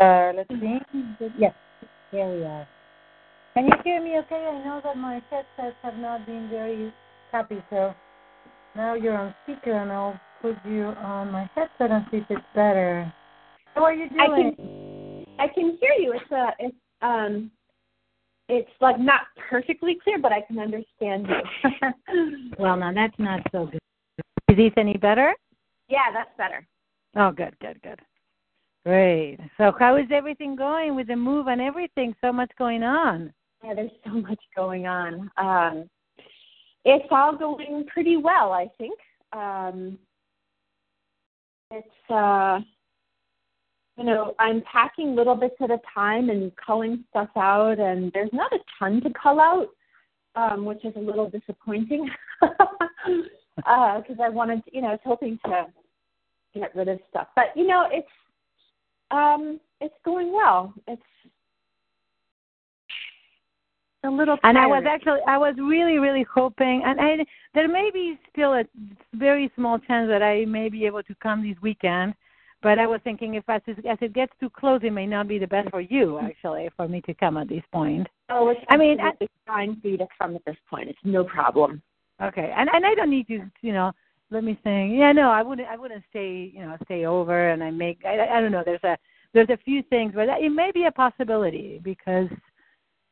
Uh, let's see. Yes, here we are. Can you hear me okay? I know that my headsets have not been very happy, so now you're on speaker and I'll put you on my headset and see if it's better. How are you doing? I can I can hear you. It's uh it's um it's like not perfectly clear, but I can understand you. well, now that's not so good. Is this any better? yeah, that's better. Oh, good, good, good. Great. So, how is everything going with the move and everything? So much going on. Yeah, there's so much going on. Um, it's all going pretty well, I think. Um, it's uh, you know, I'm packing little bits at a time and culling stuff out, and there's not a ton to cull out, um, which is a little disappointing because uh, I wanted, you know, I was hoping to get rid of stuff, but you know, it's um, it's going well. It's a little. Tired. And I was actually, I was really, really hoping, and I, there may be still a very small chance that I may be able to come this weekend. But I was thinking if as it, as it gets too close, it may not be the best for you, actually, for me to come at this point. Oh, it's I mean, I- absolutely fine for you to come at this point. It's no problem. Okay, and and I don't need to, you know, let me think. Yeah, no, I wouldn't. I wouldn't stay, you know, stay over, and I make. I, I don't know. There's a there's a few things, but it may be a possibility because,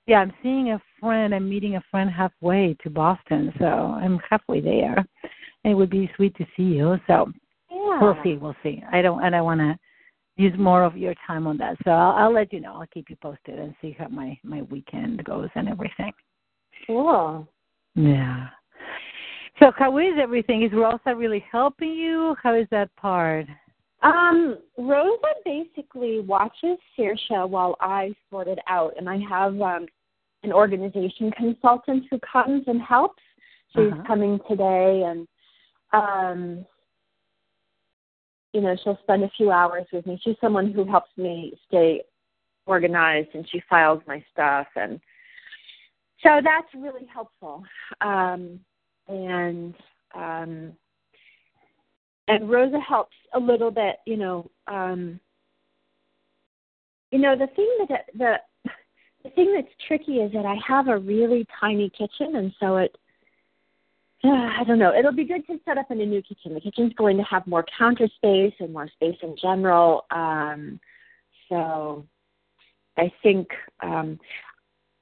yeah, I'm seeing a friend. I'm meeting a friend halfway to Boston, so I'm halfway there. It would be sweet to see you. So Yeah. we'll see. We'll see. I don't, and I want to use more of your time on that. So I'll, I'll let you know. I'll keep you posted and see how my my weekend goes and everything. Cool. Yeah. So how is everything? Is Rosa really helping you? How is that part? Um, Rosa basically watches Saoirse while I sort it out, and I have um, an organization consultant who comes and helps. She's Uh-huh. coming today, and um, you know she'll spend a few hours with me. She's someone who helps me stay organized, and she files my stuff, and so that's really helpful. Um, and um, and Rosa helps a little bit, you know. Um, you know, the thing that the the thing that's tricky is that I have a really tiny kitchen, and so it. Uh, I don't know. It'll be good to set up in a new kitchen. The kitchen's going to have more counter space and more space in general. Um, so, I think um,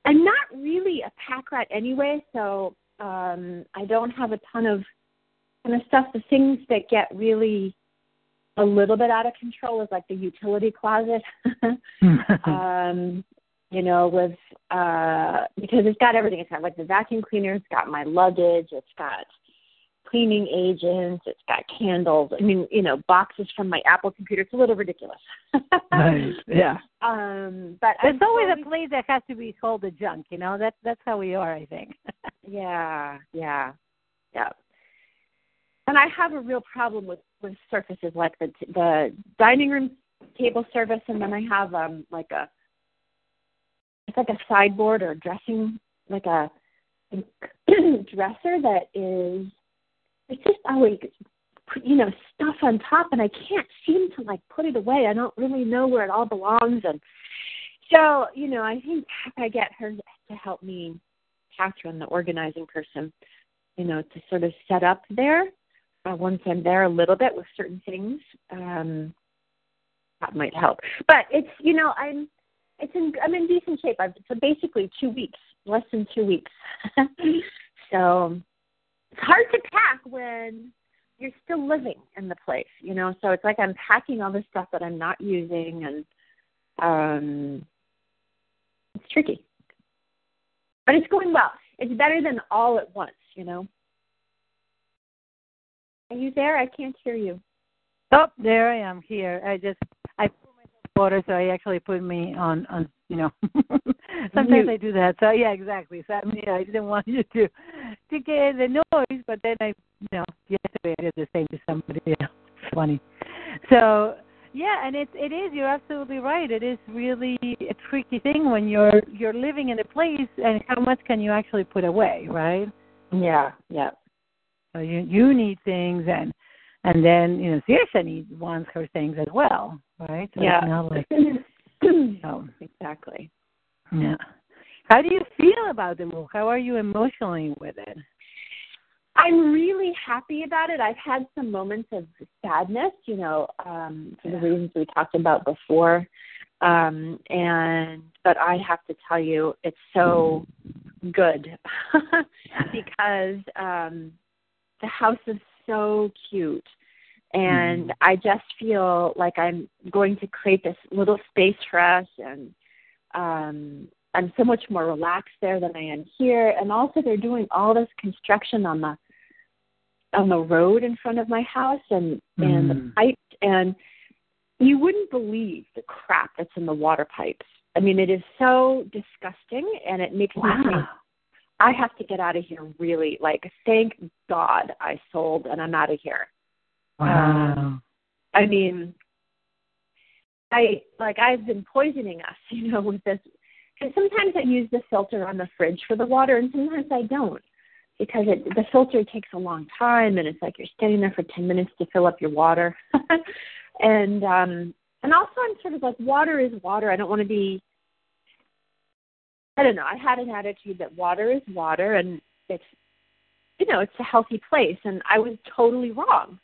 I'm not really a pack rat anyway, so um, I don't have a ton of kind of stuff. The things that get really a little bit out of control is like the utility closet. um, you know, with uh because it's got everything. It's got like the vacuum cleaner, it's got my luggage, it's got cleaning agents, it's got candles. I mean, you know, boxes from my Apple computer. It's a little ridiculous. Right. Yeah. Um, but There's I'm always slowly- a place that has to be called the junk. You know, that's that's how we are. I think. Yeah, yeah, yeah. And I have a real problem with with surfaces like the the dining room table surface, and then I have um like a it's like a sideboard or a dressing like a, dresser that is it's just always you know stuff on top, and I can't seem to like put it away. I don't really know where it all belongs, and so you know I think I get her to help me Catherine, the organizing person, you know, to sort of set up there uh, once I'm there a little bit with certain things. Um, that might help. But it's you know I'm it's in I'm in decent shape. I've so basically two weeks, less than two weeks. so it's hard to pack when you're still living in the place, you know. So it's like I'm packing all this stuff that I'm not using, and um, it's tricky but it's going well. It's better than all at once, you know. Are you there? I can't hear you. Oh, there I am here. I just Water, so I actually put me on on you know. Sometimes Mute. I do that. So yeah, exactly. So I mean, I didn't want you to to get the noise, but then I you know yesterday I did the same to somebody. Yeah, it's funny. So yeah, and it's it is. You're absolutely right. It is really a tricky thing when you're you're living in a place, and how much can you actually put away, right? Yeah, yeah. So you you need things, and and then you know Saoirse needs wants her things as well, right? So yeah. Not like oh exactly. yeah. How do you feel about the move? How are you emotionally with it? I'm really happy about it. I've had some moments of sadness, you know, um, for the reasons we talked about before. Um, and but I have to tell you, it's so good because um, the house is so cute, and I just feel like I'm going to create this little space for us, and um, I'm so much more relaxed there than I am here. And also, they're doing all this construction on the on the road in front of my house and and the Mm. pipes and you wouldn't believe the crap that's in the water pipes. I mean, it is so disgusting, and it makes me think I have to get out of here. Really, like, thank God I sold and I'm out of here. Wow. I mean, I like I've been poisoning us, you know, with this And sometimes I use the filter on the fridge for the water, and sometimes I don't because it, the filter takes a long time, and it's like you're standing there for ten minutes to fill up your water. and um, and also I'm sort of like water is water. I don't want to be. I don't know. I had an attitude that water is water, and it's you know it's a healthy place, and I was totally wrong.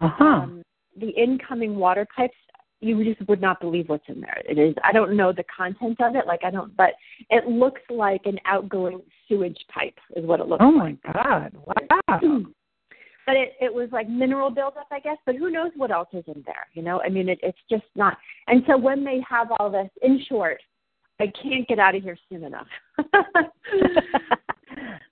Uh-huh. Um, the incoming water pipes you just would not believe what's in there. It is I don't know the content of it, like I don't but it looks like an outgoing sewage pipe is what it looks like. oh like. my God! Wow. But it it was like mineral buildup, I guess. But who knows what else is in there? You know, I mean, it, it's just not. And so when they have all this, in short, I can't get out of here soon enough.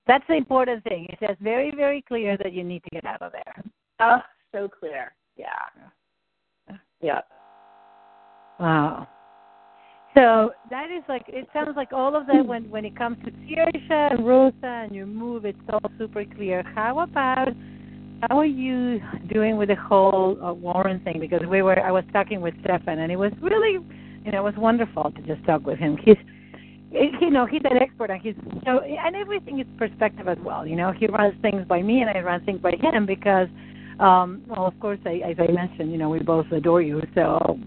That's the important thing. It says very, very clear that you need to get out of there. oh, so clear. Yeah. Yeah. Wow. So that is like it sounds like all of that when when it comes to Saoirse and Rosa and your move, it's all super clear. How about how are you doing with the whole uh, Warren thing? Because we were I was talking with Stefan and it was really you know it was wonderful to just talk with him. He's you know he's an expert and he's so and everything is perspective as well. You know he runs things by me and I run things by him because um well of course I, as I mentioned you know we both adore you so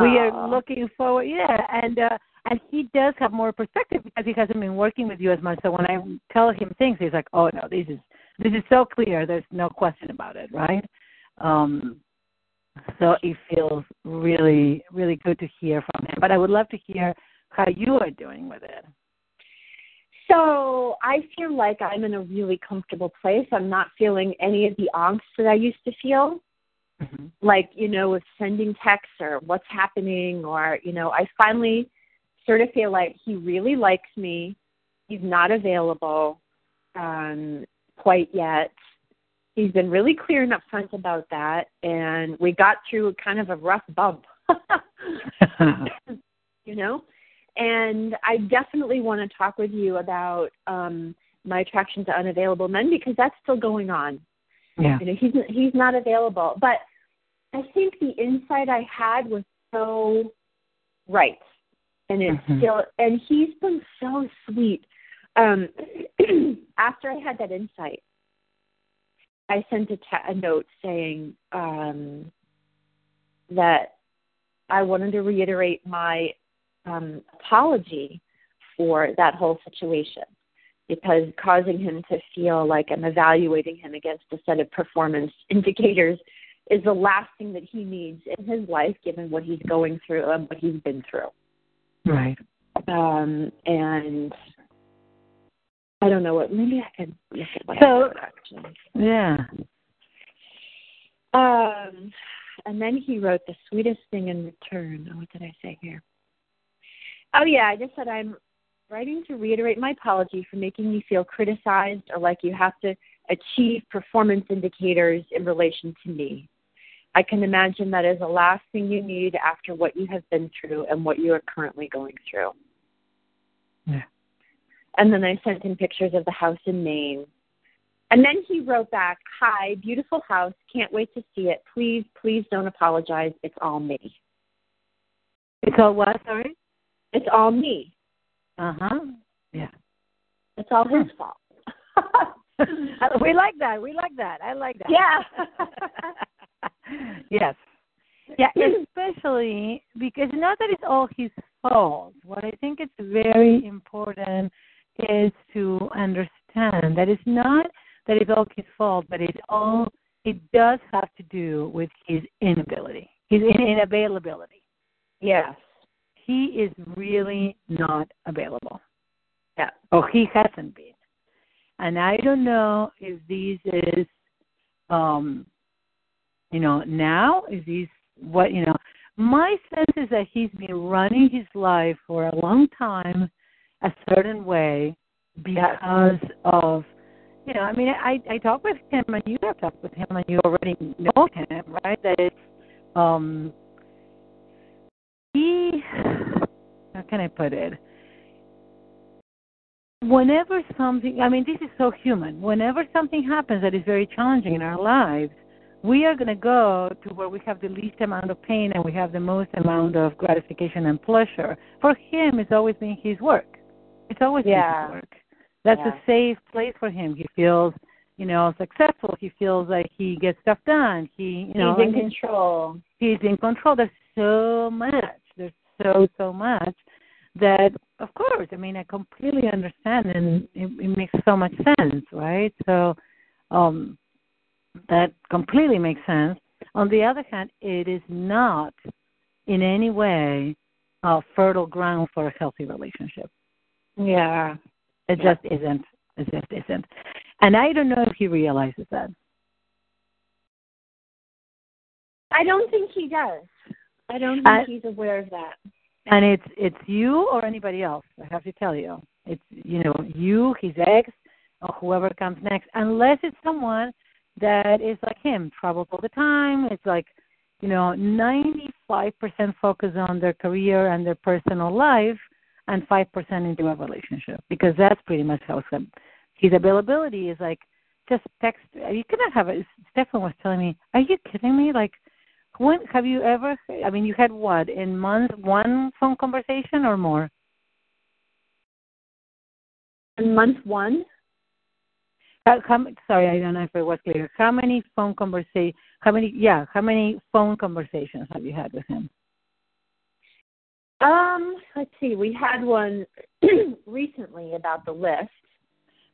we are looking forward yeah and uh and he does have more perspective because he hasn't been working with you as much so when i tell him things he's like oh no this is this is so clear there's no question about it right? Um so it feels really really good to hear from him but i would love to hear how you are doing with it So I feel like I'm in a really comfortable place. I'm not feeling any of the angst that I used to feel. mm-hmm. like you know with sending texts or what's happening or you know i finally sort of feel like he really likes me he's not available um quite yet he's been really clear and upfront about that and we got through kind of a rough bump you know and i definitely want to talk with you about um my attraction to unavailable men because that's still going on. Yeah. You know he's he's not available. But i think the insight i had was so right. And it's Mhm. still and he's been so sweet. Um after i had that insight i sent a, ta- a note saying um that i wanted to reiterate my um apology for that whole situation because causing him to feel like I'm evaluating him against a set of performance indicators is the last thing that he needs in his life, given what he's going through and what he's been through. right Um, and I don't know what. Maybe I could look at what So- actually. yeah Um, and then he wrote the sweetest thing in return. Oh, what did I say here? Oh yeah, I just said I'm writing to reiterate my apology for making you feel criticized or like you have to achieve performance indicators in relation to me. I can imagine that is the last thing you need after what you have been through and what you are currently going through. Yeah. And then I sent him pictures of the house in Maine. And then he wrote back, Hi, beautiful house. Can't wait to see it. Please, please don't apologize. It's all me. it's all what sorry It's all me. uh-huh yeah It's all his fault. we like that. We like that. I like that. Yeah. yes. Yeah, especially because not that it's all his fault. What I think it's very important is to understand that it's not that it's all his fault, but it's all it does have to do with his inability, his in- inavailability. yes. He is really not available. Yeah. Or he hasn't been. And I don't know if this is um you know, now is this what you know my sense is that he's been running his life for a long time a certain way because of you know, I mean I I talk with him and you have talked with him and you already know him, right? That it's um he how can I put it? Whenever something I mean this is so human. Whenever something happens that is very challenging in our lives, we are going to go to where we have the least amount of pain and we have the most amount of gratification and pleasure. For him, it's always been his work. It's always Yeah. been his work. That's Yeah. a safe place for him. He feels, you know, successful. He feels like he gets stuff done. He, you know, He's in control. he's in control. There's so much. So so much that, of course, I mean, I completely understand, and it, it makes so much sense, right? So, um, that completely makes sense. On the other hand, it is not in any way a fertile ground for a healthy relationship. Yeah. It Yeah. just isn't. It just isn't. And I don't know if he realizes that. I don't think he does. I don't think I- he's aware of that. and it's it's you or anybody else. I have to tell you, it's you know you, his ex, or whoever comes next, unless it's someone that is like him, travels all the time. It's like you know ninety five percent focus on their career and their personal life, and five percent into a relationship because that's pretty much how some his availability is like just text. You cannot have it. Stefan was telling me, "Are you kidding me?" Like when have you ever? I mean, you had what in months one phone conversation or more? In month one, How, how, sorry, I don't know if it was clear. How many phone conversation? How many? Yeah, how many phone conversations have you had with him? um, let's see. We had one recently about the list,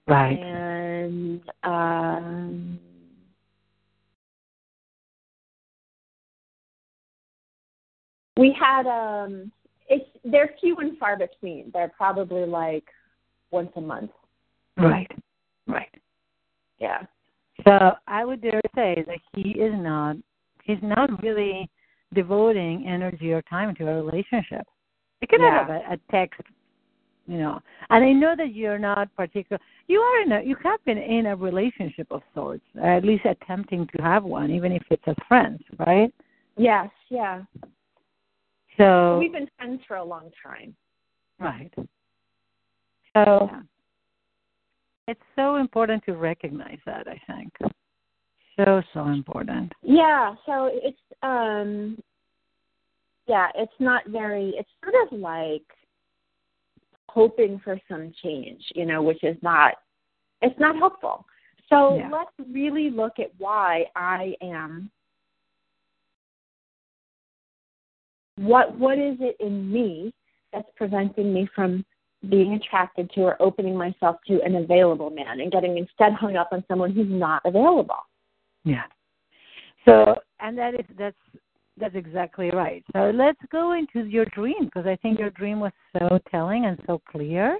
Right. and um, we had um, it's they're few and far between. They're probably like once a month. Right. Right. Yeah. So I would dare say that he is not. He's not really devoting energy or time to a relationship. You could Yeah. have a, a text, you know. And I know that you're not particular. You are in a. You have been in a relationship of sorts, or at least attempting to have one, even if it's as friends, right? Yes. Yeah. So We've been friends for a long time. right. So Yeah. it's so important to recognize that. I think so so important. Yeah, so it's um yeah, it's not very it's sort of like hoping for some change, you know, which is not it's not helpful. So Yeah. let's really look at why I am what what is it in me that's preventing me from being attracted to or opening myself to an available man and getting instead hung up on someone who's not available. Yeah. So, and that is that's that's exactly right. So let's go into your dream because I think your dream was so telling and so clear,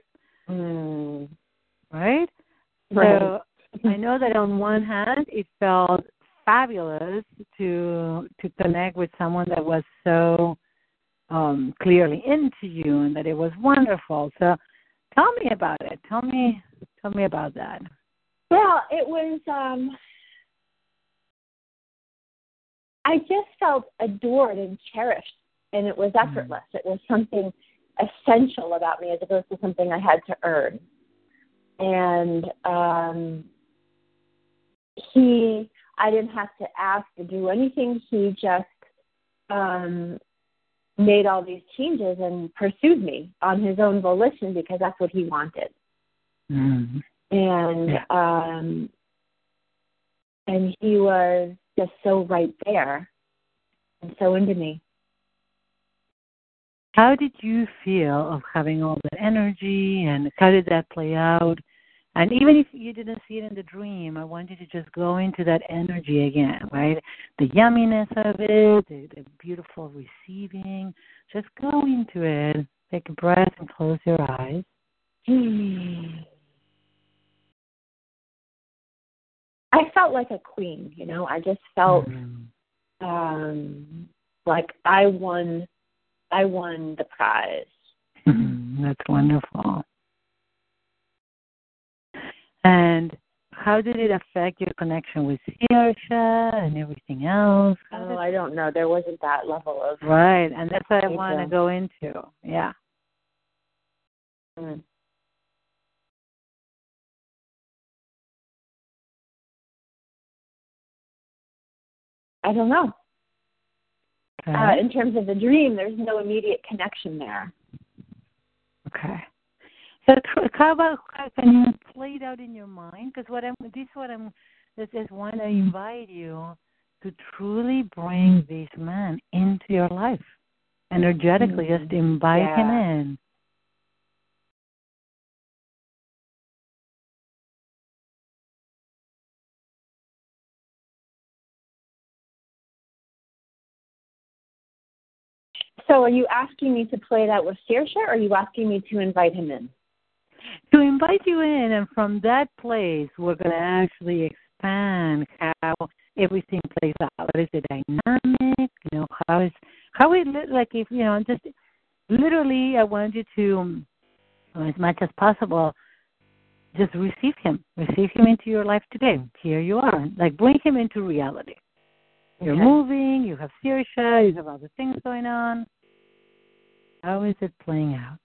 Mm. right? Right. So I know that on one hand it felt fabulous to to connect with someone that was so um clearly into you and that it was wonderful. So tell me about it. Tell me tell me about that. Well, it was um I just felt adored and cherished and it was effortless. It was something essential about me as opposed to something I had to earn. And um he I didn't have to ask to do anything. He just um made all these changes and pursued me on his own volition because that's what he wanted Mm-hmm. and Yeah. um and he was just so right there and so into me How did you feel of having all that energy and how did that play out? And even if you didn't see it in the dream, I want you to just go into that energy again, right? The yumminess of it, the, the beautiful receiving. Just go into it. Take a breath and close your eyes. i felt like a queen you know i just felt Mhm. um like i won i won the prize Mhm. That's wonderful. And how did it affect your connection with Saoirse and everything else? How oh i don't know there wasn't that level of Right, and that's what I want to go into. Yeah. Mm. I don't know. Okay. Uh, in terms of the dream, there's no immediate connection there. Okay. So about can you play it out in your mind? Because what I'm this is what I'm this is when I invite you to truly bring this man into your life energetically. Just mm-hmm. invite him in. So, are you asking me to play that with Saoirse, or are you asking me to invite him in? To invite you in, and from that place, we're going to actually expand how everything plays out. What is the dynamic? You know, how is how it li- like if you know just literally, I want you to, um, as much as possible, just receive him, receive him into your life today. Here you are, like bring him into reality. You're Okay. moving. You have Saoirse. You have other things going on. How is it playing out?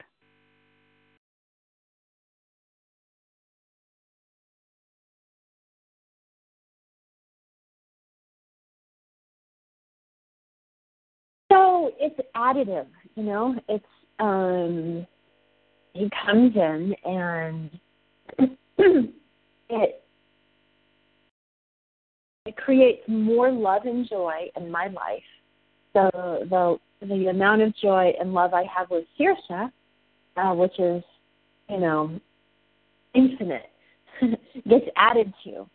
So it's additive, you know. It's um, he comes in and it it creates more love and joy in my life. So the the amount of joy and love I have with Saoirse, uh, which is, you know, infinite, gets added to.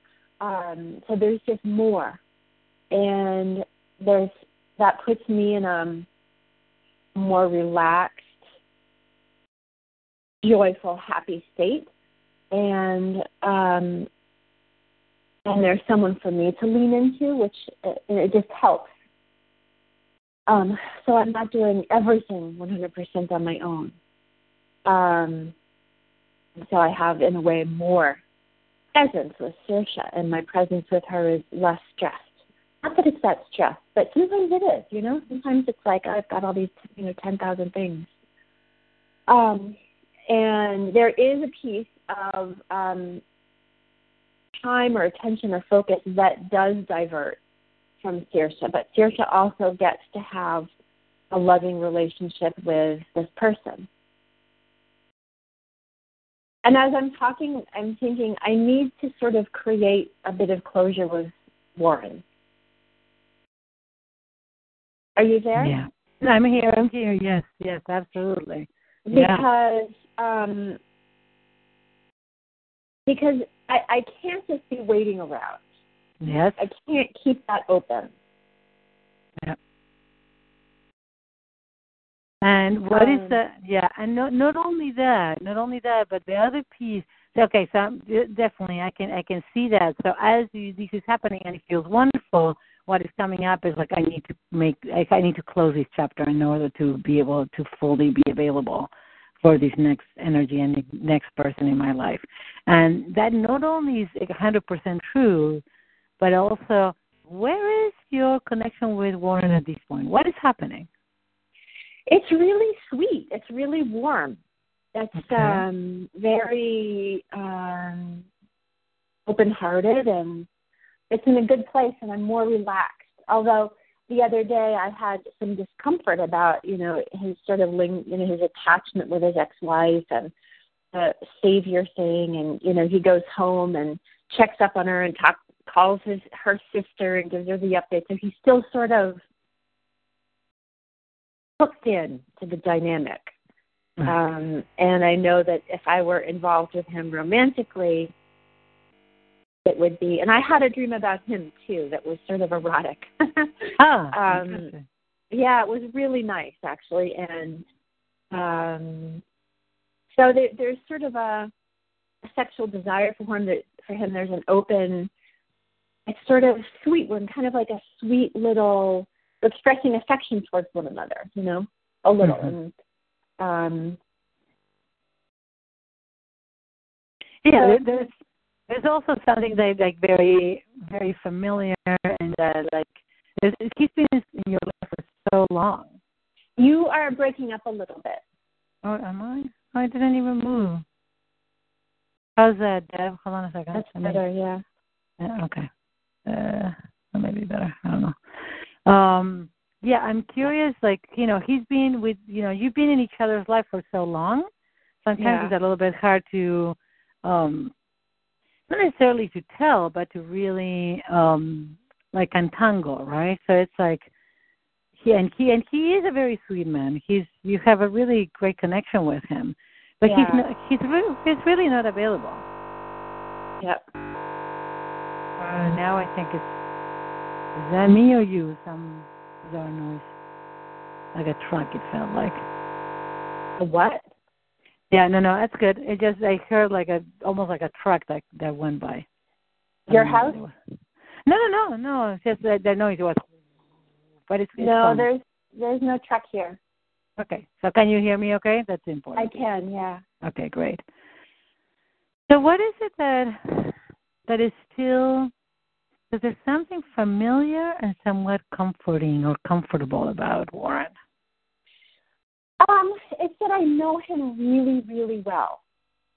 Um, so there's just more, and there's that puts me in a more relaxed, joyful, happy state, and um, and there's someone for me to lean into, which it, just helps. Um, so I'm not doing everything 100% on my own. Um, so I have, in a way, more presence with Saoirse, and my presence with her is less stressed. Not that it's that stress, but sometimes it is. You know, sometimes it's like I've got all these, you know, ten thousand things. Um, and there is a piece of um, time or attention or focus that does divert from Saoirse, but Saoirse also gets to have a loving relationship with this person. And as I'm talking, I'm thinking I need to sort of create a bit of closure with Warren. Are you there? Yeah. I'm here. I'm here. Yes. Yes. Absolutely. Yeah. Because um, because I, I can't just be waiting around. Yes. I can't keep that open. Yeah. And what is Um, the yeah? And not not only that, not only that, but the other piece. Okay, so I'm, definitely I can I can see that. So as you, this is happening and it feels wonderful, what is coming up is like I need to make I, I need to close this chapter in order to be able to fully be available for this next energy and the next person in my life. And that not only is a hundred percent true, but also where is your connection with Warren at this point? What is happening? It's really sweet. It's really warm. It's Okay. um very um open hearted and it's in a good place and I'm more relaxed. Although the other day I had some discomfort about, you know, his sort of ling you know, his attachment with his ex wife and the savior thing and, you know, he goes home and checks up on her and talk calls his her sister and gives her the update. So he's still sort of hooked in to the dynamic. Um, and I know that if I were involved with him romantically, it would be. And I had a dream about him too that was sort of erotic. Ah, um, yeah, it was really nice actually, and um, so there, there's sort of a, a sexual desire for him. That for him, there's an open. It's sort of sweet one, kind of like a sweet little expressing affection towards one another. You know, a little. Mhm. And um, Yeah, there's there's also something that like very very familiar and uh, like it, keeps been in your life for so long. you are breaking up a little bit. Oh, am I? I didn't even move. How's that, Deb? Hold on a second. That's me- better. Yeah. Yeah, okay. Uh, That may be better. I don't know. Um, yeah, I'm curious. Like, you know, he's been with, you know, you've been in each other's life for so long. Sometimes Yeah. it's a little bit hard to, um, not necessarily to tell, but to really, um, like untangle, right? So it's like, he and he and he is a very sweet man. He's you have a really great connection with him, but he's not, he's really he's really not available. Yep. Uh, now I think it's is that me or you? Some bizarre noise, like a truck. It felt like. A what? Yeah, no, no, that's good. It just I heard like a almost like a truck that that went by. Your don't know what house? No, no, no, no. It's just that the noise was. But it's, it's no, fine. there's there's no truck here. Okay, so can you hear me? Okay, that's important. I can, yeah. Okay, great. So what is it that that is still is there something familiar and somewhat comforting or comfortable about Warren? Um, it's that I know him really, really well.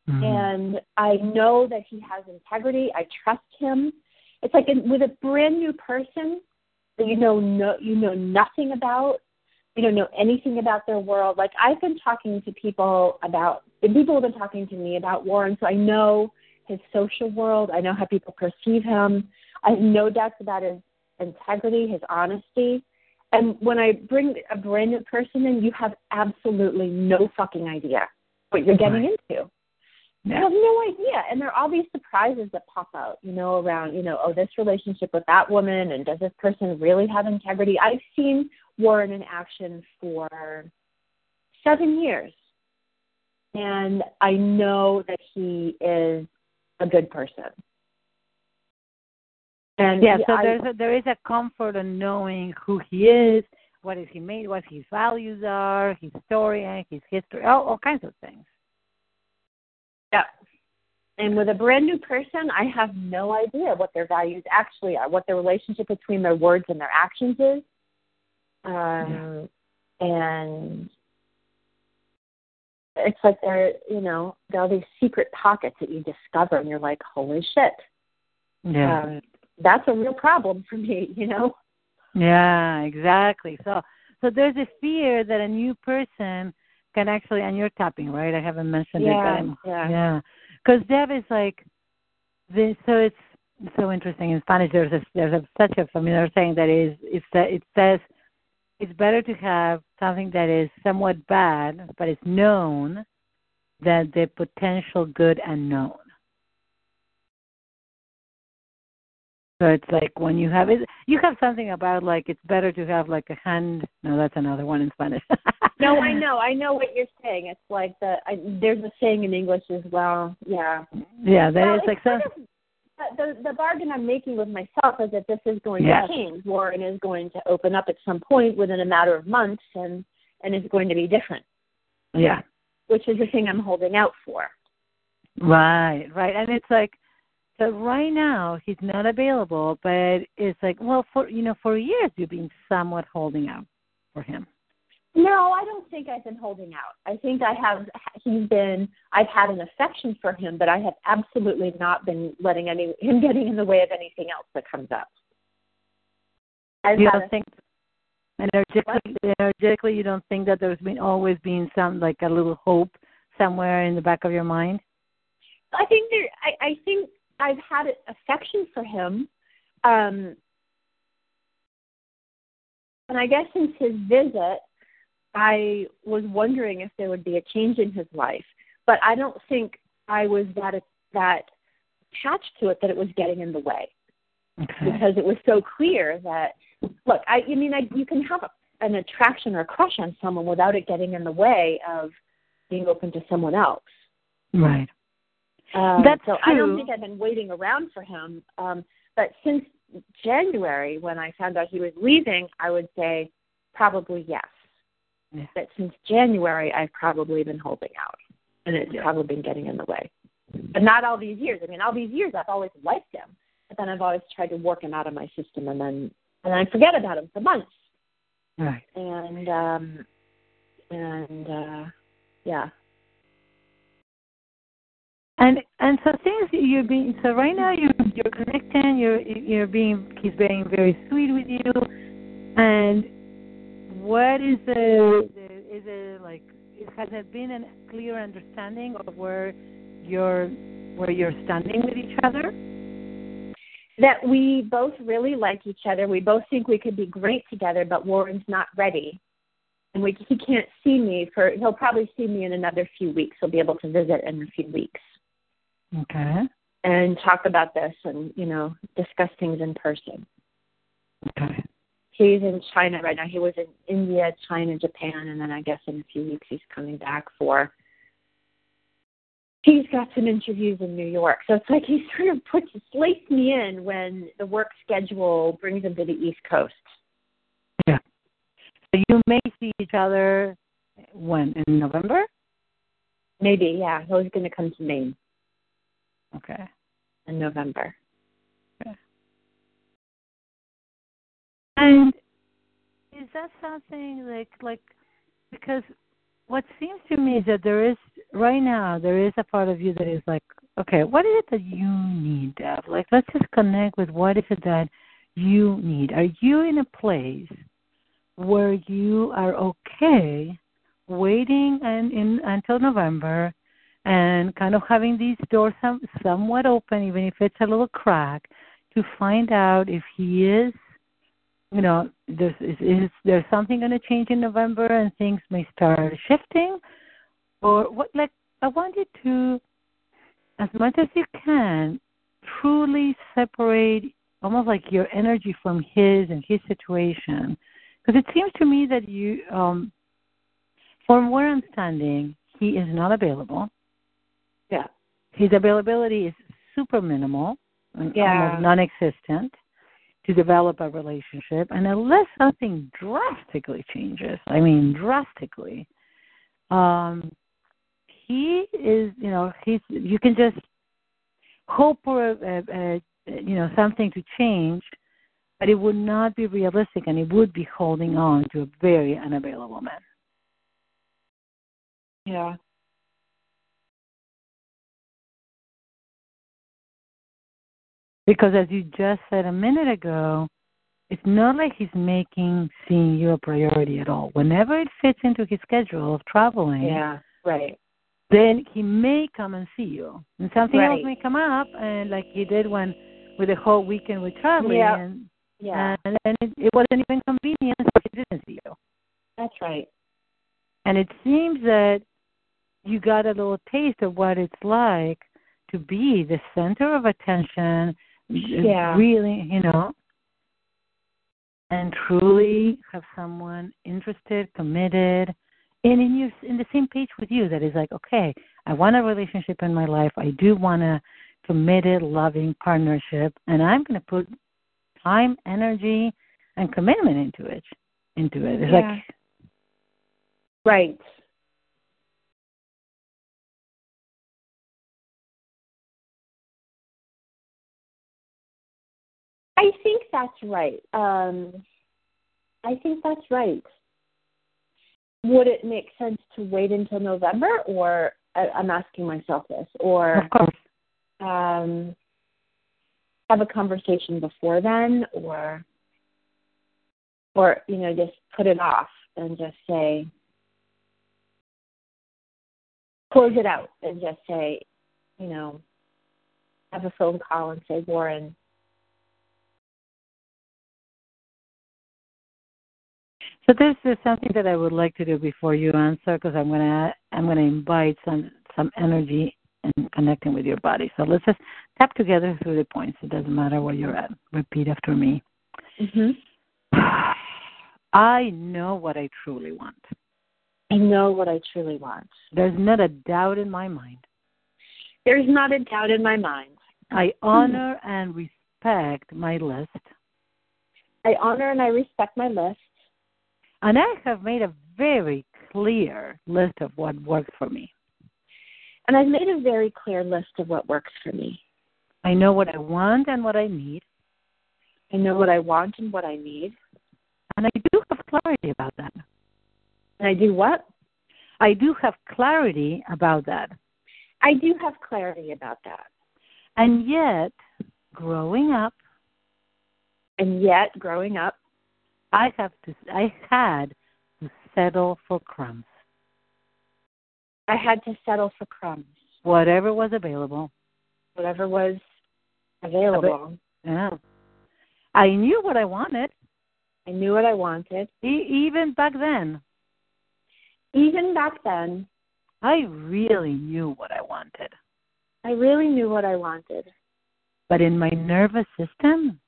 Mhm. and I know that he has integrity. I trust him. It's like in, with a brand new person that you know no you know nothing about. You don't know anything about their world. Like I've been talking to people about and people have been talking to me about Warren, so I know his social world. I know how people perceive him. I have no doubts about his integrity, his honesty. And when I bring a brand new person in, you have absolutely no fucking idea what you're getting Right. into. Yeah. I have no idea. And there are all these surprises that pop out, you know, around, you know, oh, this relationship with that woman, and does this person really have integrity? I've seen Warren in action for seven years. And I know that he is a good person. And Yeah, so I- there's a, there is a comfort in knowing who he is, what is he made, what his values are, his story, and his history, all, all kinds of things. Yeah. And with a brand new person, I have no idea what their values actually are, what the relationship between their words and their actions is. Um, And it's like there, you know, there are these secret pockets that you discover, and you're like, holy shit. Yeah. Um, that's a real problem for me, you know? Yeah, exactly. So so there's a fear that a new person can actually and you're tapping, right? I haven't mentioned it, but Yeah, I'm, yeah. yeah. Because Deb is like this so it's so interesting in Spanish there's a there's a, such a familiar saying that is it's that it says it's better to have something that is somewhat bad but is known than the potential good unknown. So it's like when you have it, you have something about like it's better to have like a hand. No, that's another one in Spanish. No, I know. I know what you're saying. It's like the I, there's a saying in English as well. Yeah. Yeah, that well, is like some. of, the the bargain I'm making with myself is that this is going Yes. to change. Warren is going to open up at some point within a matter of months, and and it's going to be different, Yeah, which is the thing I'm holding out for. right, right, and it's like so right now he's not available, but it's like well for you know for years you've been somewhat holding out for him. No, I don't think I've been holding out. I think I have. He's been. I've had an affection for him, but I have absolutely not been letting any him getting in the way of anything else that comes up. I've you don't a- think energetically, energetically you don't think that there's been always been some like a little hope somewhere in the back of your mind. I think there. I, I think I've had affection for him, um, and I guess since his visit, I was wondering if there would be a change in his life. But I don't think I was that that attached to it that it was getting in the way Okay. because it was so clear that look. I, I mean, I, you can have a, an attraction or a crush on someone without it getting in the way of being open to someone else. Right. Um, That's so I don't think I've been waiting around for him. Um, but since January, when I found out he was leaving, I would say probably yes. Yeah. But since January, I've probably been holding out, and it's Yeah. probably been getting in the way. But not all these years. I mean, all these years I've always liked him, but then I've always tried to work him out of my system, and then and I forget about him for months. Right. And um, and uh, yeah, And and so things you're being so right now you're you're connecting you're you're being he's being very sweet with you, and what is the, the is it like has there been a clear understanding of where you're where you're standing with each other? That we both really like each other. We both think we could be great together, but Warren's not ready. And we he can't see me for he'll probably see me in another few weeks. He'll be able to visit in a few weeks. Okay. And talk about this and, you know, discuss things in person. Okay. He's in China right now. He was in India, China, Japan, and then I guess in a few weeks he's coming back for he's got some interviews in New York. So it's like he sort of puts slates me in when the work schedule brings him to the East Coast. Yeah. So you may see each other when in November? Maybe, yeah. He's going to come to Maine. Okay. In November. Okay. And is that something like like because what seems to me is that there is right now there is a part of you that is like, okay, what is it that you need, Deb? Like let's just connect with what is it that you need. Are you in a place where you are okay waiting and in until November and kind of having these doors some, somewhat open, even if it's a little crack, to find out if he is, you know, there's is, is there something going to change in November and things may start shifting, or what? Like I want you to, as much as you can, truly separate almost like your energy from his and his situation, because it seems to me that you, um, from what I'm understanding, he is not available yeah. His availability is super minimal, yeah. almost non-existent to develop a relationship. And unless something drastically changes, I mean drastically, um, he is, you know, he's. You can just hope for a, a, a, you know something to change, but it would not be realistic, and it would be holding on to a very unavailable man. Yeah. Because as you just said a minute ago, it's not like he's making seeing you a priority at all. Whenever it fits into his schedule of traveling, yeah, right. Then he may come and see you, and something right. else may come up, and like he did when with the whole weekend with Charlie, yeah. and yeah, and then it, it wasn't even convenient, so he didn't see you. That's right. And it seems that you got a little taste of what it's like to be the center of attention yeah. really, you know, and truly have someone interested, committed, and in your in the same page with you that is like, okay, I want a relationship in my life. I do want a committed, loving partnership, and I'm going to put time, energy, and commitment into it. Into it. It's yeah. like right. I think that's right. Um, I think that's right. Would it make sense to wait until November, or I, I'm asking myself this, or of course. Um, have a conversation before then, or or you know just put it off and just say close it out and just say, you know, have a phone call and say, Warren, So this is something that I would like to do before you answer because I'm gonna I'm gonna invite some some energy and connecting with your body. So let's just tap together through the points. It doesn't matter where you're at. Repeat after me. Mm-hmm. I know what I truly want. I know what I truly want. There's not a doubt in my mind. There's not a doubt in my mind. I honor and respect my list. I honor and I respect my list. And I have made a very clear list of what works for me. And I've made a very clear list of what works for me. I know what I want and what I need. I know what I want and what I need. And I do have clarity about that. And I do what? I do have clarity about that. I do have clarity about that. And yet, growing up, And yet, growing up, I have to I had to settle for crumbs. I had to settle for crumbs, Whatever was available. whatever was available. Yeah. I knew what I wanted, I knew what I wanted. e- even back then. Even back then, I really knew what I wanted. I really knew what I wanted. But in my nervous system,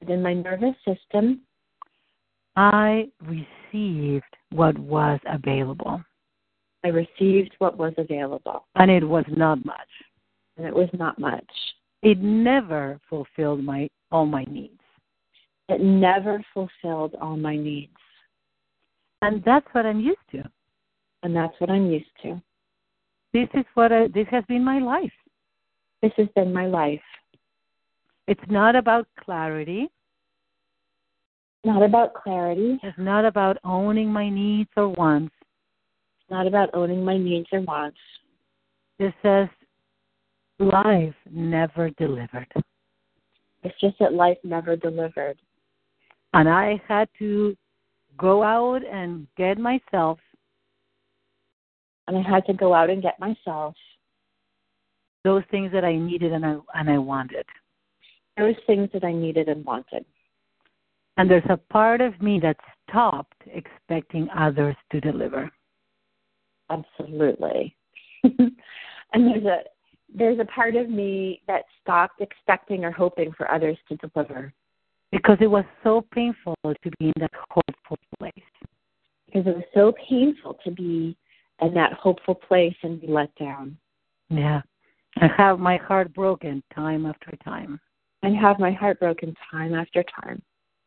But in my nervous system, I received what was available. I received what was available, And it was not much. and it was not much. It never fulfilled my all my needs. It never fulfilled all my needs. And that's what I'm used to. And that's what I'm used to. This is what I, this has been my life. This has been my life. It's not about clarity. Not about clarity, It's not about owning my needs or wants. It's not about owning my needs or wants. It says life never delivered. It's just that life never delivered. And I had to go out and get myself And I had to go out and get myself those things that I needed and I and I wanted. those things that I needed and wanted. And there's a part of me that stopped expecting others to deliver. Absolutely. and there's a there's a part of me that stopped expecting or hoping for others to deliver Because it was so painful to be in that hopeful place. because it was so painful to be in that hopeful place and be let down Yeah. I have my heart broken time after time. and have my heart broken time after time.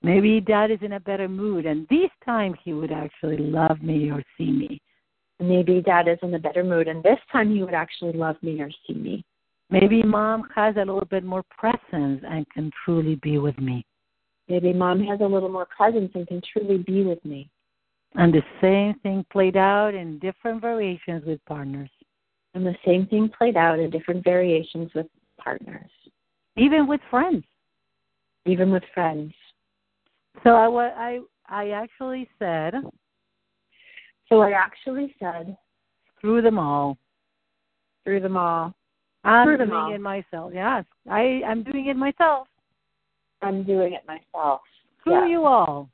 Maybe dad is in a better mood and this time he would actually love me or see me. Maybe dad is in a better mood and this time he would actually love me or see me. Maybe mom has a little bit more presence and can truly be with me. Maybe mom has a little more presence and can truly be with me. And the same thing played out in different variations with partners. And the same thing played out in different variations with partners, Even with friends. even with friends. So I wa- I I actually said So I actually said through them all. through them all, I'm Through doing all. it myself. Yes. I I'm doing it myself. I'm doing it myself. Through Yeah. you all.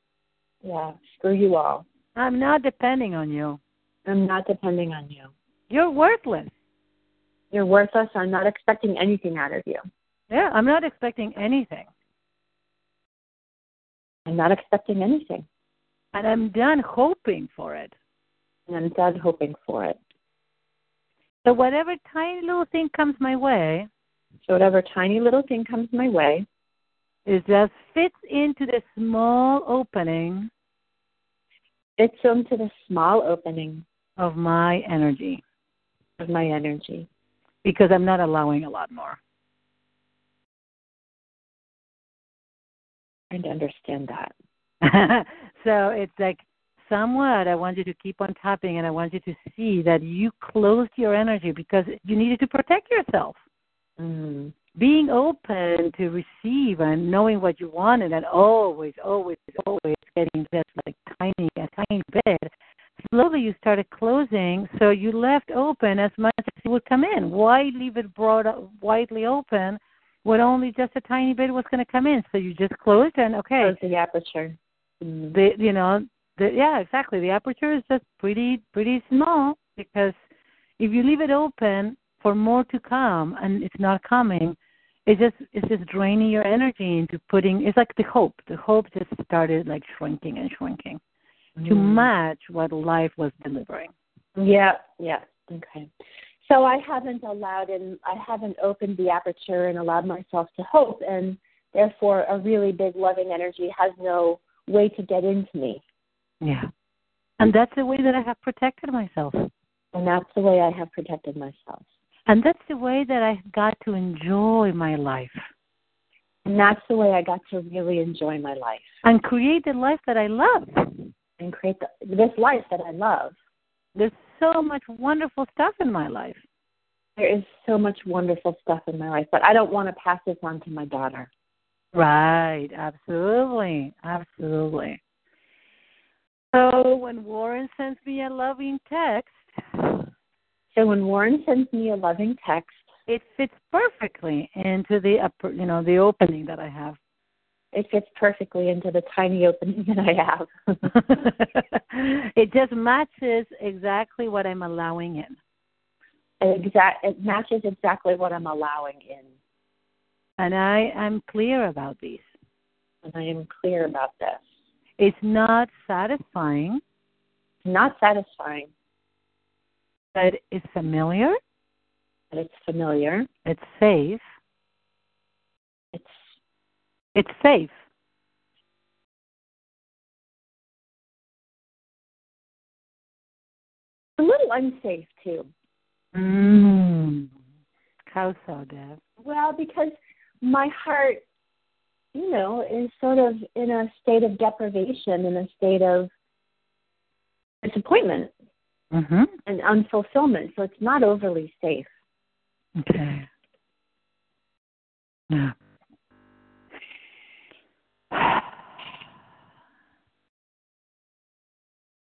Yeah, screw you all. I'm not depending on you. I'm not depending on you. You're worthless. You're worthless. I'm not expecting anything out of you. Yeah, I'm not expecting anything. I'm not accepting anything. And I'm done hoping for it. And I'm done hoping for it. So whatever tiny little thing comes my way, So whatever tiny little thing comes my way, it just fits into the small opening fits into the small opening of my energy of my energy. because I'm not allowing a lot more. Trying to understand that. so it's like somewhat I want you to keep on tapping and I want you to see that you closed your energy because you needed to protect yourself. Mm. Being open to receive and knowing what you wanted and always, always, always getting just like tiny, a tiny bit. Slowly you started closing, so you left open as much as it would come in. Why leave it broad, widely open when only just a tiny bit was going to come in? So you just closed and okay, Close the aperture. Mm. the you know the yeah exactly the aperture is just pretty pretty small because if you leave it open for more to come and it's not coming it just it's just draining your energy into putting it's like the hope the hope just started like shrinking and shrinking to Mm. match what life was delivering Yeah, yeah. Okay. So I haven't allowed and I haven't opened the aperture and allowed myself to hope and therefore a really big loving energy has no way to get into me. yeah and that's the way that i have protected myself And that's the way I have protected myself. and that's the way that i got to enjoy my life And that's the way I got to really enjoy my life and create the life that i love and create the, this life that I love. There's so much wonderful stuff in my life. there is so much wonderful stuff in my life, but I don't want to pass this on to my daughter. Right, absolutely, absolutely. So when Warren sends me a loving text, so when Warren sends me a loving text, it fits perfectly into the upper, you know, the opening that I have. It fits perfectly into the tiny opening that I have. it just matches exactly what I'm allowing in. Exact, it matches exactly what I'm allowing in. And I am clear about these. And I am clear about this. It's not satisfying. Not satisfying. But it's familiar. But it's familiar. It's safe. It's safe. A little unsafe too. Mm. How so, Deb? Well, because my heart, you know, is sort of in a state of deprivation, in a state of disappointment mm-hmm. and unfulfillment. So it's not overly safe. Okay. Yeah.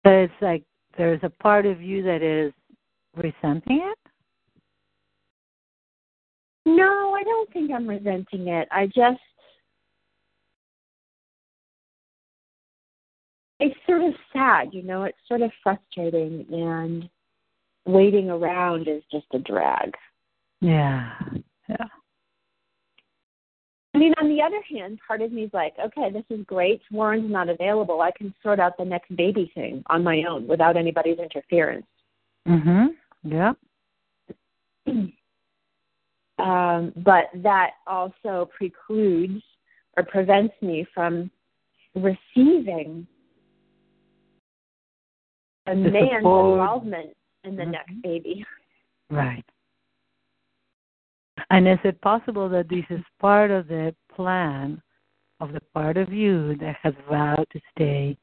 So it's like there's a part of you that is resenting it? No, I don't think I'm resenting it. I just it's sort of sad, you know, it's sort of frustrating and waiting around is just a drag. Yeah. Mean, on the other hand, part of me is like, okay, this is great. Warren's not available. I can sort out the next baby thing on my own without anybody's interference. Mhm. Yeah. Um, but that also precludes or prevents me from receiving a the man's involvement in the Mhm. next baby. Right. And is it possible that this is part of the plan of the part of you that has vowed to stay?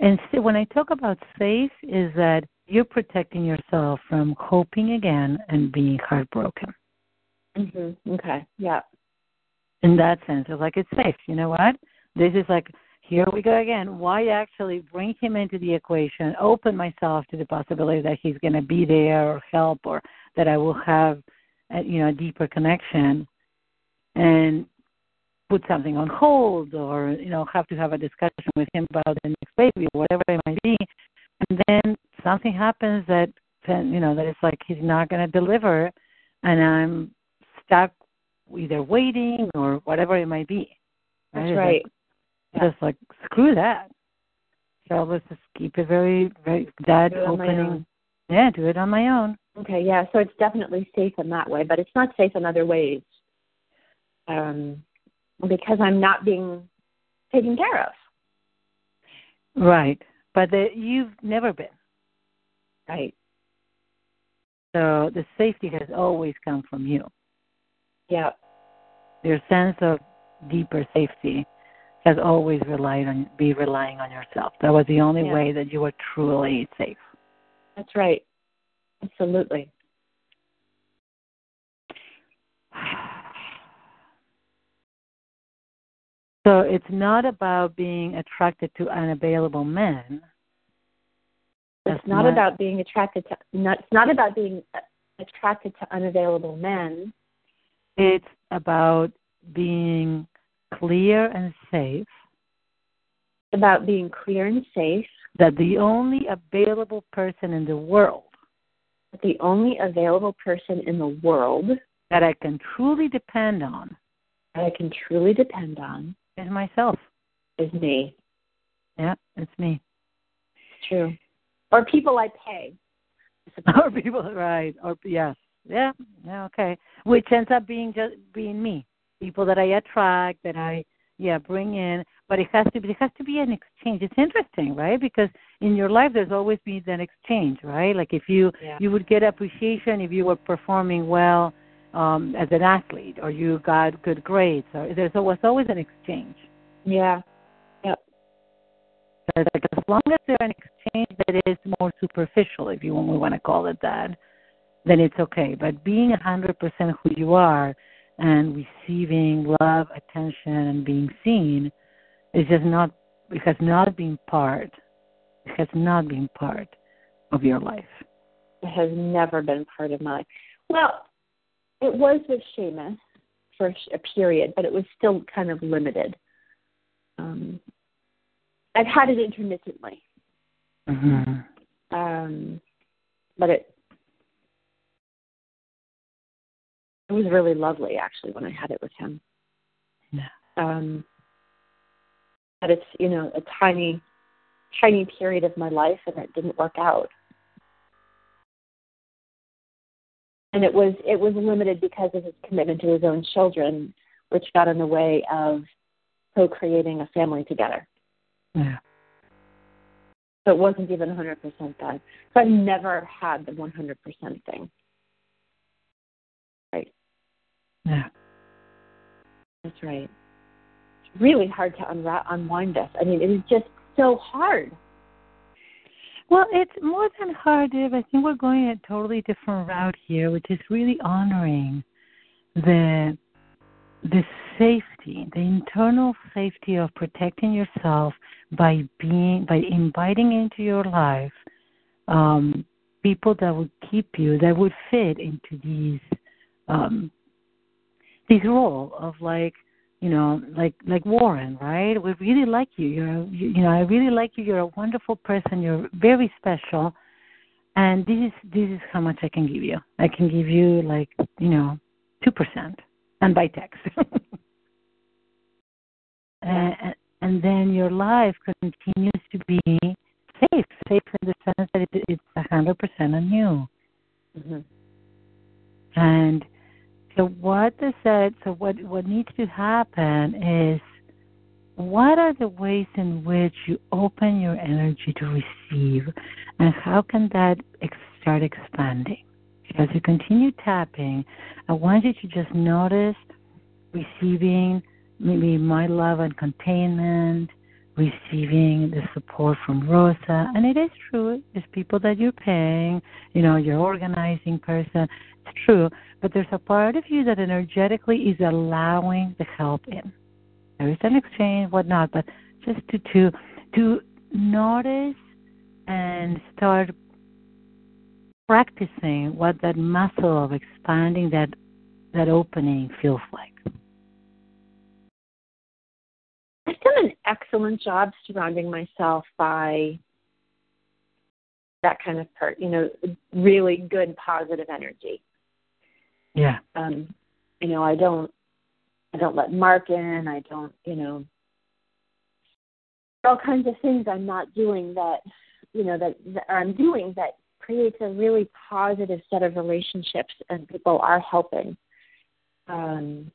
And so when I talk about safe, is that you're protecting yourself from hoping again and being heartbroken. Mhm. Okay. Yeah. In that sense, it's like it's safe. You know what? This is like here we go again. Why actually bring him into the equation? Open myself to the possibility that he's going to be there or help, or that I will have, a, you know, a deeper connection, and put something on hold, or you know, have to have a discussion with him about the next baby, or whatever it might be, and then something happens that you know that it's like he's not going to deliver, and I'm stuck either waiting or whatever it might be. That's It's right. Like, Just like screw that. So let's just keep it very, very that Do it on my opening. Yeah, do it on my own. Okay, yeah, so it's definitely safe in that way, but it's not safe in other ways. Um, because I'm not being taken care of. Right, but the, you've never been. Right. So the safety has always come from you. Yeah. Your sense of deeper safety has always relied on be relying on yourself. That was the only Yeah. way that you were truly safe. That's right. Absolutely. So it's not about being attracted to unavailable men. It's not, not- about being attracted to not it's not about being uh, attracted to unavailable men. It's about being clear and safe about being clear and safe. that the only available person in the world that The only available person in the world that I can truly depend on that I can truly depend on is myself. is me. Yeah, it's me. It's true. Or people I pay. or people, right? Or yes, yeah, yeah, okay. Which ends up being just being me. People that I attract, that I yeah bring in, but it has to be it has to be an exchange. It's interesting, right? Because in your life, there's always been an exchange, right? Like if you Yeah. you would get appreciation if you were performing well um as an athlete, or you got good grades, or there's always always an exchange. Yeah. Yep. So like as long as there's an exchange that is more superficial, if you we want to call it that, then it's okay. But being a hundred percent who you are and receiving love, attention, and being seen is just not. It has not been part. It has not been part of your life. It has never been part of my life. Well, it was with Seamus for a period, but it was still kind of limited. Um, I've had it intermittently. Mm-hmm. Um, but it it was really lovely actually when I had it with him. Yeah. Um, but it's you know a tiny, tiny period of my life, and it didn't work out. And it was it was limited because of his commitment to his own children, which got in the way of co-creating a family together. Yeah. So it wasn't even 100% done. So I never had the 100% thing. Right. Yeah. That's right. Really hard to unra- unwind this. I mean, it is just so hard. Well, it's more than hard, Deb. I think we're going a totally different route here, which is really honoring the the safety, the internal safety of protecting yourself by being by inviting into your life um, people that would keep you that would fit into these um, this role of like you know like like Warren, right? We really like you. You're you, you know I really like you. You're a wonderful person. You're very special. And this is this is how much I can give you. I can give you like you know two percent, and by text. and, and then your life continues to be safe, safe in the sense that it, it's a hundred percent on you. Mm-hmm. And so what is that? So what what needs to happen is what are the ways in which you open your energy to receive, and how can that ex- start expanding? As you continue tapping, I want you to just notice receiving maybe my love and containment, receiving the support from Rosa. And it is true, there's people that you're paying, you know, you're organizing person. It's true. But there's a part of you that energetically is allowing the help in. There is an exchange, whatnot, but just to to to notice and start practicing what that muscle of expanding that that opening feels like. I've done an excellent job surrounding myself by that kind of part, you know, really good positive energy. Yeah. Um, you know, I don't I don't let Mark in, I don't, you know all kinds of things I'm not doing that you know, that, that I'm doing that creates a really positive set of relationships and people are helping. Um,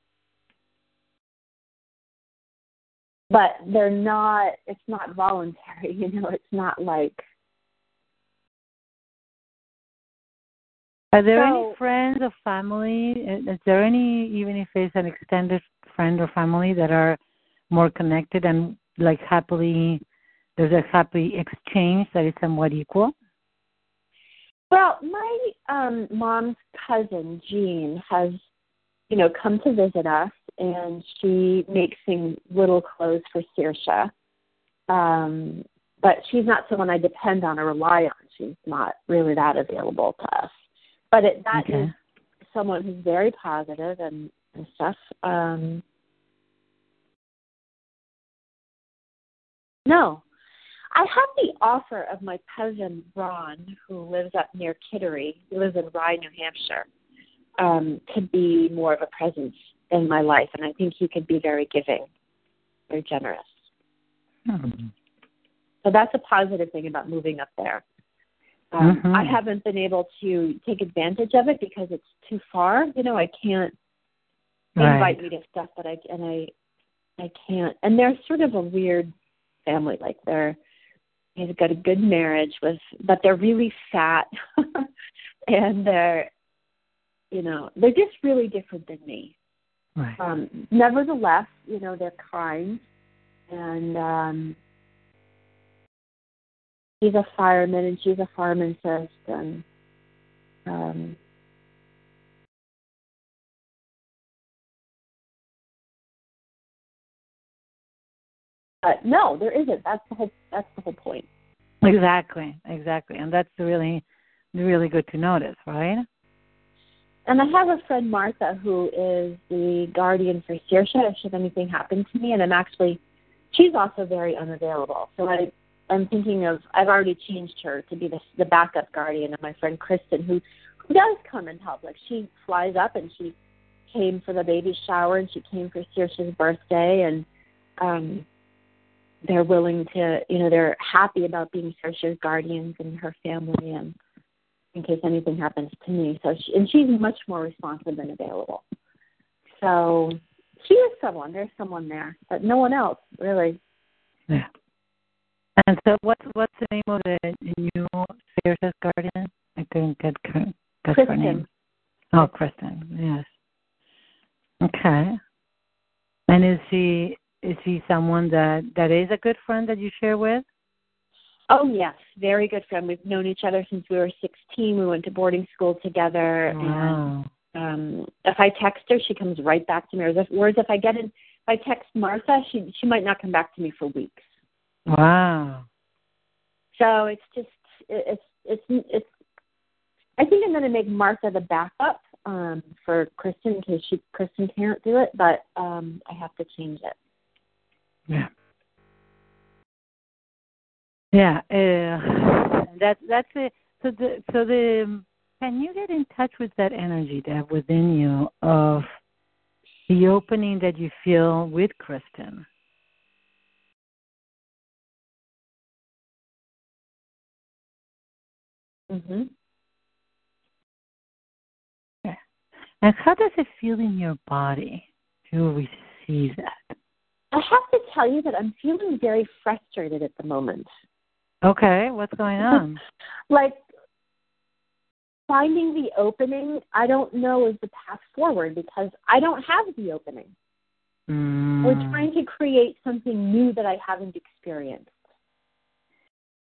but they're not it's not voluntary you know it's not like are there so, any friends or family is there any even if it's an extended friend or family that are more connected and like happily there's a happy exchange that is somewhat equal? Well my um mom's cousin jean has you know come to visit us and she makes things little clothes for Saoirse. Um, but she's not someone I depend on or rely on. She's not really that available to us. But it, that okay. is someone who's very positive and, and stuff. Um, no, I have the offer of my cousin Ron, who lives up near Kittery. He lives in Rye, New Hampshire. Um, to be more of a presence in my life, and I think he could be very giving, very generous. Mm-hmm. So that's a positive thing about moving up there. Um, mm-hmm. I haven't been able to take advantage of it because it's too far. You know, I can't right. invite me to stuff, but I and I I can't. And they're sort of a weird family. Like they're they've got a good marriage with, but they're really fat, and they're you know they're just really different than me. Um, nevertheless, you know, they're kind. And um, he's a fireman, and she's a pharmacist. and, um, but no, there isn't. That's the whole. That's the whole point. Exactly, exactly, and that's really, really good to notice, right? And I have a friend Martha who is the guardian for Saoirse should anything happen to me, and I'm actually, she's also very unavailable. So I, I'm thinking of I've already changed her to be the the backup guardian of my friend Kristen, who who does come and help. Like she flies up and she came for the baby shower and she came for Saoirse's birthday and um they're willing to you know, they're happy about being Saoirse's guardians and her family and in case anything happens to me. So she, and she's much more responsive and available. So she is someone. There's someone there, but no one else really. Yeah. And so, what's what's the name of the new Saoirse's guardian? I couldn't get get her name. Oh, Kristen. Yes. Okay. And is she is she someone that that is a good friend that you share with? Oh yes, very good friend. We've known each other since we were 16. We went to boarding school together, Wow. and um, if I text her, she comes right back to me. Whereas if, whereas if I get in, if I text Martha, she she might not come back to me for weeks. Wow. So it's just it, it's it's it's. I think I'm going to make Martha the backup um, for Kristen in case she Kristen can't do it, but um, I have to change it. Yeah. Yeah, uh, that's that's it. So the so the can you get in touch with that energy that within you of the opening that you feel with Kristen? Mhm. Yeah. And how does it feel in your body to receive that? I have to tell you that I'm feeling very frustrated at the moment. Okay, what's going on? like finding the opening, I don't know is the path forward because I don't have the opening. Mm, We're trying to create something new that I haven't experienced.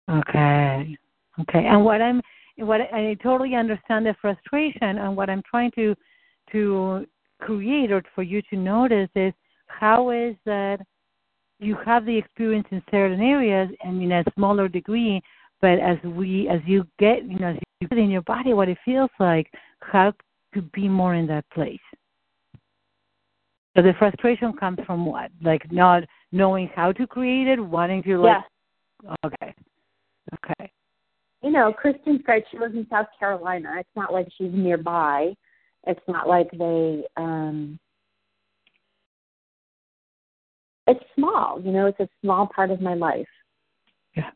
Okay. Okay. And what I'm what I totally understand the frustration and what I'm trying to to create or for you to notice is how is that you have the experience in certain areas and in a smaller degree, but as we as you get you know as you get in your body what it feels like, how to be more in that place. So the frustration comes from what? Like not knowing how to create it, wanting to like Yes. okay. Okay. You know, Kristen's great. She lives in South Carolina. It's not like she's nearby. It's not like they um it's small, you know, it's a small part of my life. Yeah.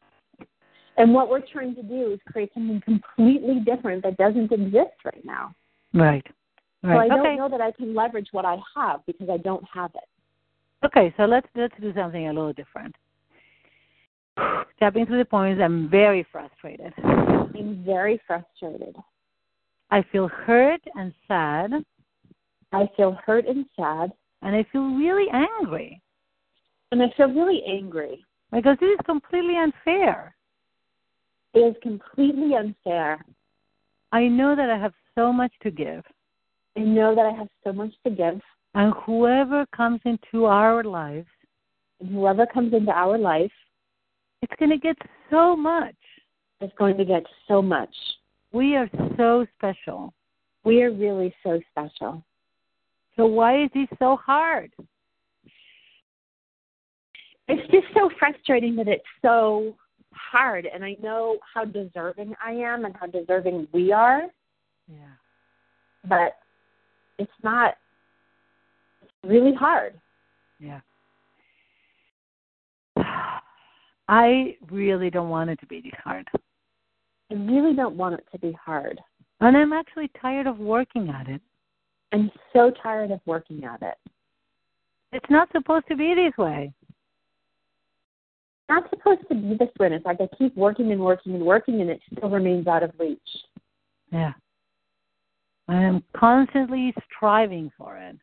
And what we're trying to do is create something completely different that doesn't exist right now. Right. right. So. I don't know that I can leverage what I have because I don't have it. Okay, so let's let's do something a little different. Stepping through the points, I'm very frustrated. I'm very frustrated. I feel hurt and sad, I feel hurt and sad, and I feel really angry and I feel really angry. because this is completely unfair. It is completely unfair. I know that I have so much to give, I know that I have so much to give, and whoever comes into our lives, and whoever comes into our life it's going to get so much. It's going to get so much. We are so special. We are really so special. So why is this so hard? It's just so frustrating that it's so hard, and I know how deserving I am and how deserving we are, Yeah. but it's not. It's really hard. Yeah. I really don't want it to be this hard. I really don't want it to be hard. And I'm actually tired of working at it. I'm so tired of working at it. It's not supposed to be this way. Not supposed to be this way. It's like I keep working and working and working, and it still remains out of reach. Yeah. I am constantly striving for it.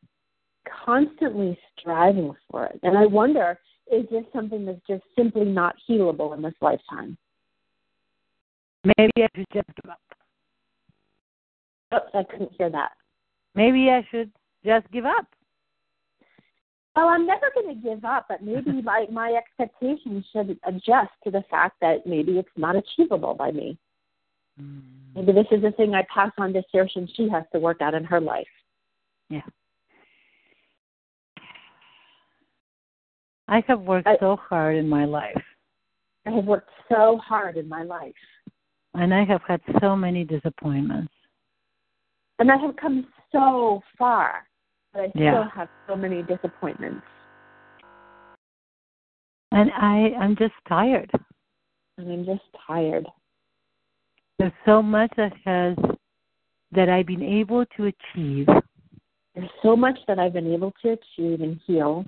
Constantly striving for it, and I wonder: is this something that's just simply not healable in this lifetime? Maybe I should just give up. Oops, I couldn't hear that. Maybe I should just give up. Well, I'm never going to give up, but maybe my my expectations should adjust to the fact that maybe it's not achievable by me. Mm. Maybe this is a thing I pass on to Saoirse and she has to work out in her life. Yeah. I have worked I- so hard in my life, I have worked so hard in my life. and I have had so many disappointments. And I have come so far, but I Yeah. still have so many disappointments. And I I'm just tired. And I'm just tired. There's so much that has that I've been able to achieve, There's so much that I've been able to achieve and heal.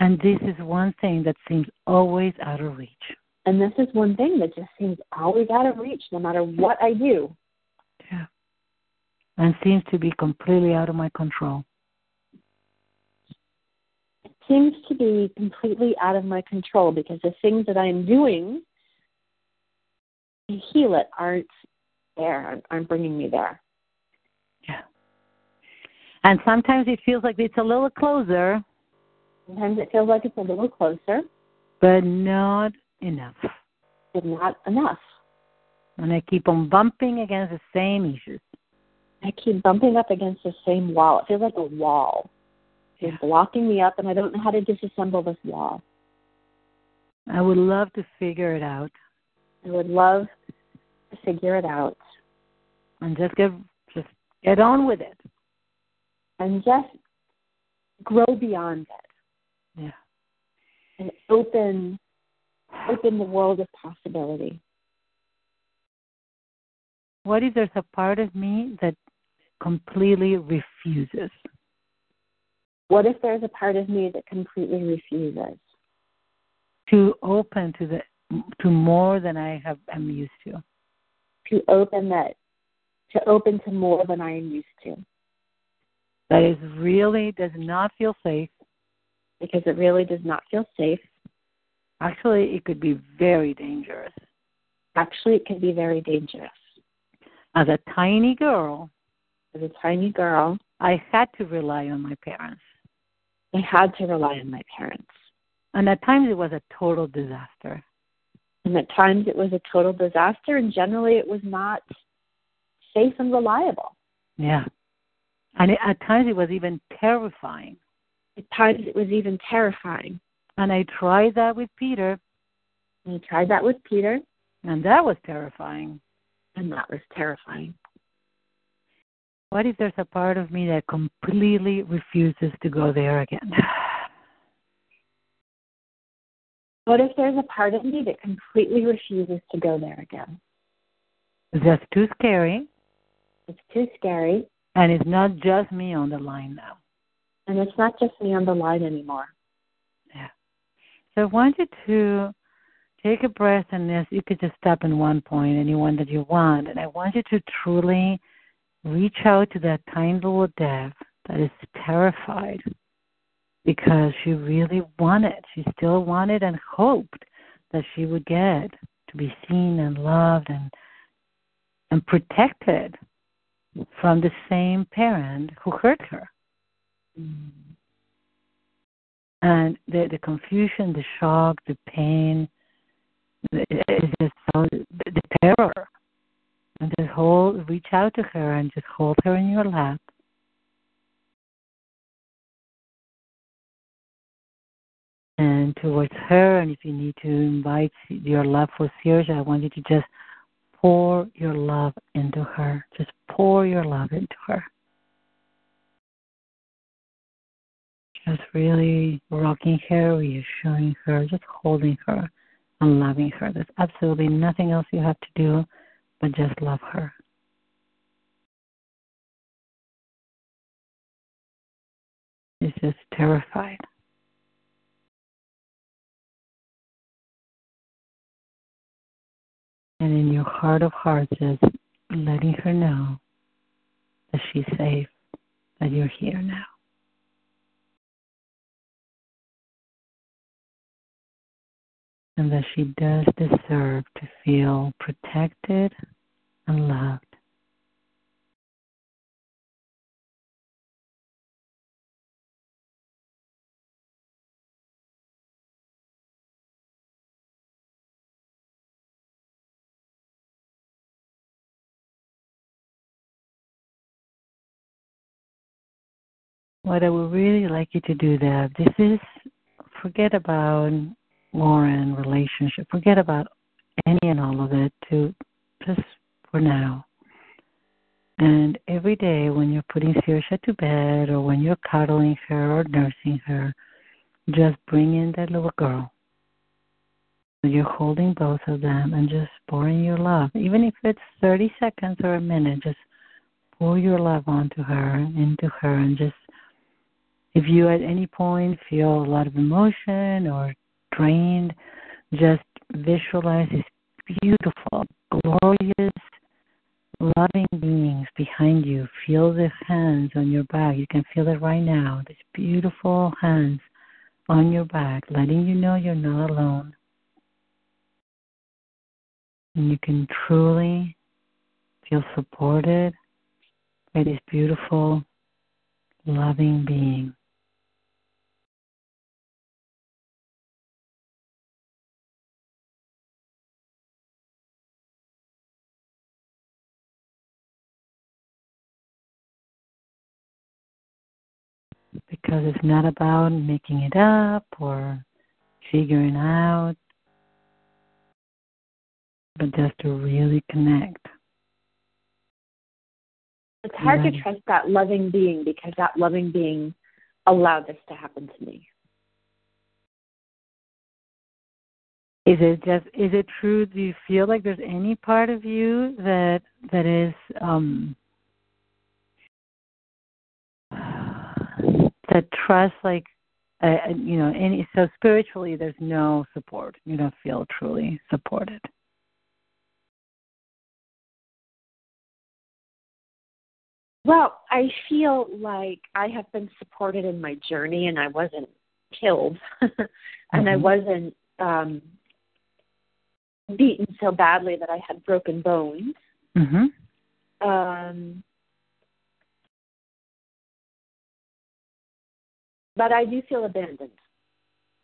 and this is one thing that seems always out of reach. And this is one thing that just seems always out of reach no matter what I do. And seems to be completely out of my control. It seems to be completely out of my control because the things that I'm doing to heal it aren't there, aren't- aren't bringing me there. Yeah. And sometimes it feels like it's a little closer, Sometimes it feels like it's a little closer, but not enough. but not enough. And I keep on bumping against the same issues. I keep bumping up against the same wall. It feels like a wall. It's blocking me up, and I don't know how to disassemble this wall. I would love to figure it out I would love to figure it out and just get just get on with it. and just grow beyond it Yeah. and open open the world of possibility. What if there's a part of me that completely refuses? What if there's a part of me that completely refuses to open to the to more than I have am used to. to open that to open to more than I am used to? That is really does not feel safe. Because it really does not feel safe. Actually, it could be very dangerous. Actually, it could be very dangerous. As a tiny girl, As a tiny girl, I had to rely on my parents. I had to rely on my parents. And at times it was a total disaster. And at times it was a total disaster, and generally it was not safe and reliable. Yeah. And it, at times it was even terrifying. At times it was even terrifying. And I tried that with Peter, And I tried that with Peter, and that was terrifying. and that was terrifying. What if there's a part of me that completely refuses to go there again? What if there's a part of me that completely refuses to go there again? It's just too scary, It's too scary, and it's not just me on the line now. and it's not just me on the line anymore. Yeah. So I want you to take a breath, and this you could just stop in one point, anyone that you want, and I want you to truly reach out to that tiny little Deb that is terrified because she really wanted, she still wanted and hoped that she would get to be seen and loved and and protected from the same parent who hurt her. And the the confusion, the shock, the pain, it's just so, the terror. And just hold, reach out to her and just hold her in your lap. And towards her, and if you need to invite your love for Saoirse, I want you to just pour your love into her. Just pour your love into her. Just really rocking her, reassuring her, just holding her and loving her. There's absolutely nothing else you have to do but just love her. She's just terrified. And in your heart of hearts, just letting her know that she's safe, that you're here now. And that she does deserve to feel protected and loved. What I would really like you to do, that this is forget about Warren relationship, forget about any and all of it. To just for now. And every day when you're putting Saoirse to bed or when you're cuddling her or nursing her, just bring in that little girl. You're holding both of them and just pouring your love. Even if it's 30 seconds or a minute, just pour your love onto her, into her, and just if you at any point feel a lot of emotion or drained, just visualize this beautiful, glorious, loving beings behind you. Feel the hands on your back. You can feel it right now. These beautiful hands on your back, letting you know you're not alone. And you can truly feel supported by this beautiful, loving being. Because it's not about making it up or figuring out, but just to really connect. It's hard Yeah. to trust that loving being because that loving being allowed this to happen to me. Is it just is it true do you feel like there's any part of you that that is um that trust like uh, you know any so spiritually there's no support you don't feel truly supported Well, I feel like I have been supported in my journey and I wasn't killed and I Mhm. wasn't um beaten so badly that I had broken bones. mhm Um but I do feel abandoned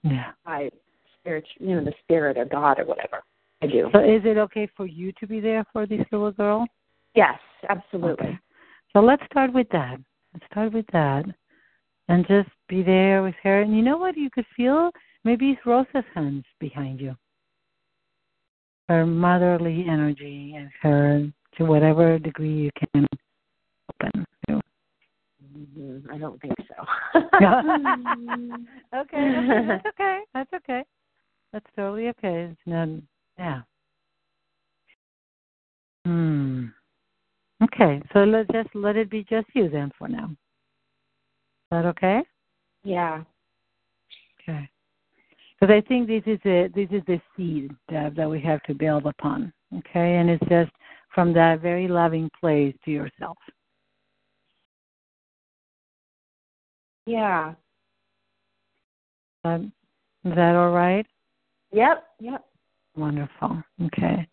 yeah by spirit you know, the spirit or God or whatever. I do. so is it okay for you to be there for this little girl Yes, absolutely. Okay. So let's start with that. Let's start with that. And just be there with her. And you know what? You could feel maybe it's Rosa's hands behind you. Her motherly energy and her, to whatever degree you can open Mhm, I don't think so. okay, okay, that's okay. That's okay. That's totally okay. It's not, yeah. Hmm. Okay, so let's just let it be just you then for now. Is that okay? yeah. Okay. Because I think this is a this is the seed that we have to build upon. Okay, and it's just from that very loving place to yourself. Yeah. Um, is that all right? Yep, yep. Wonderful. Okay.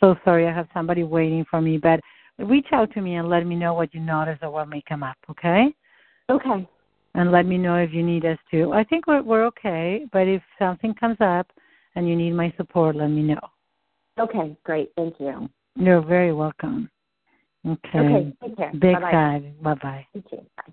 So sorry, I have somebody waiting for me, but reach out to me and let me know what you notice or what may come up. Okay. Okay. and let me know if you need us to. I think we're we're okay, but if something comes up and you need my support, let me know. Okay, great. Thank you. You're very welcome. Okay. Okay, take care. Big Bye-bye. five. Bye bye. You. Bye.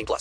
18 plus.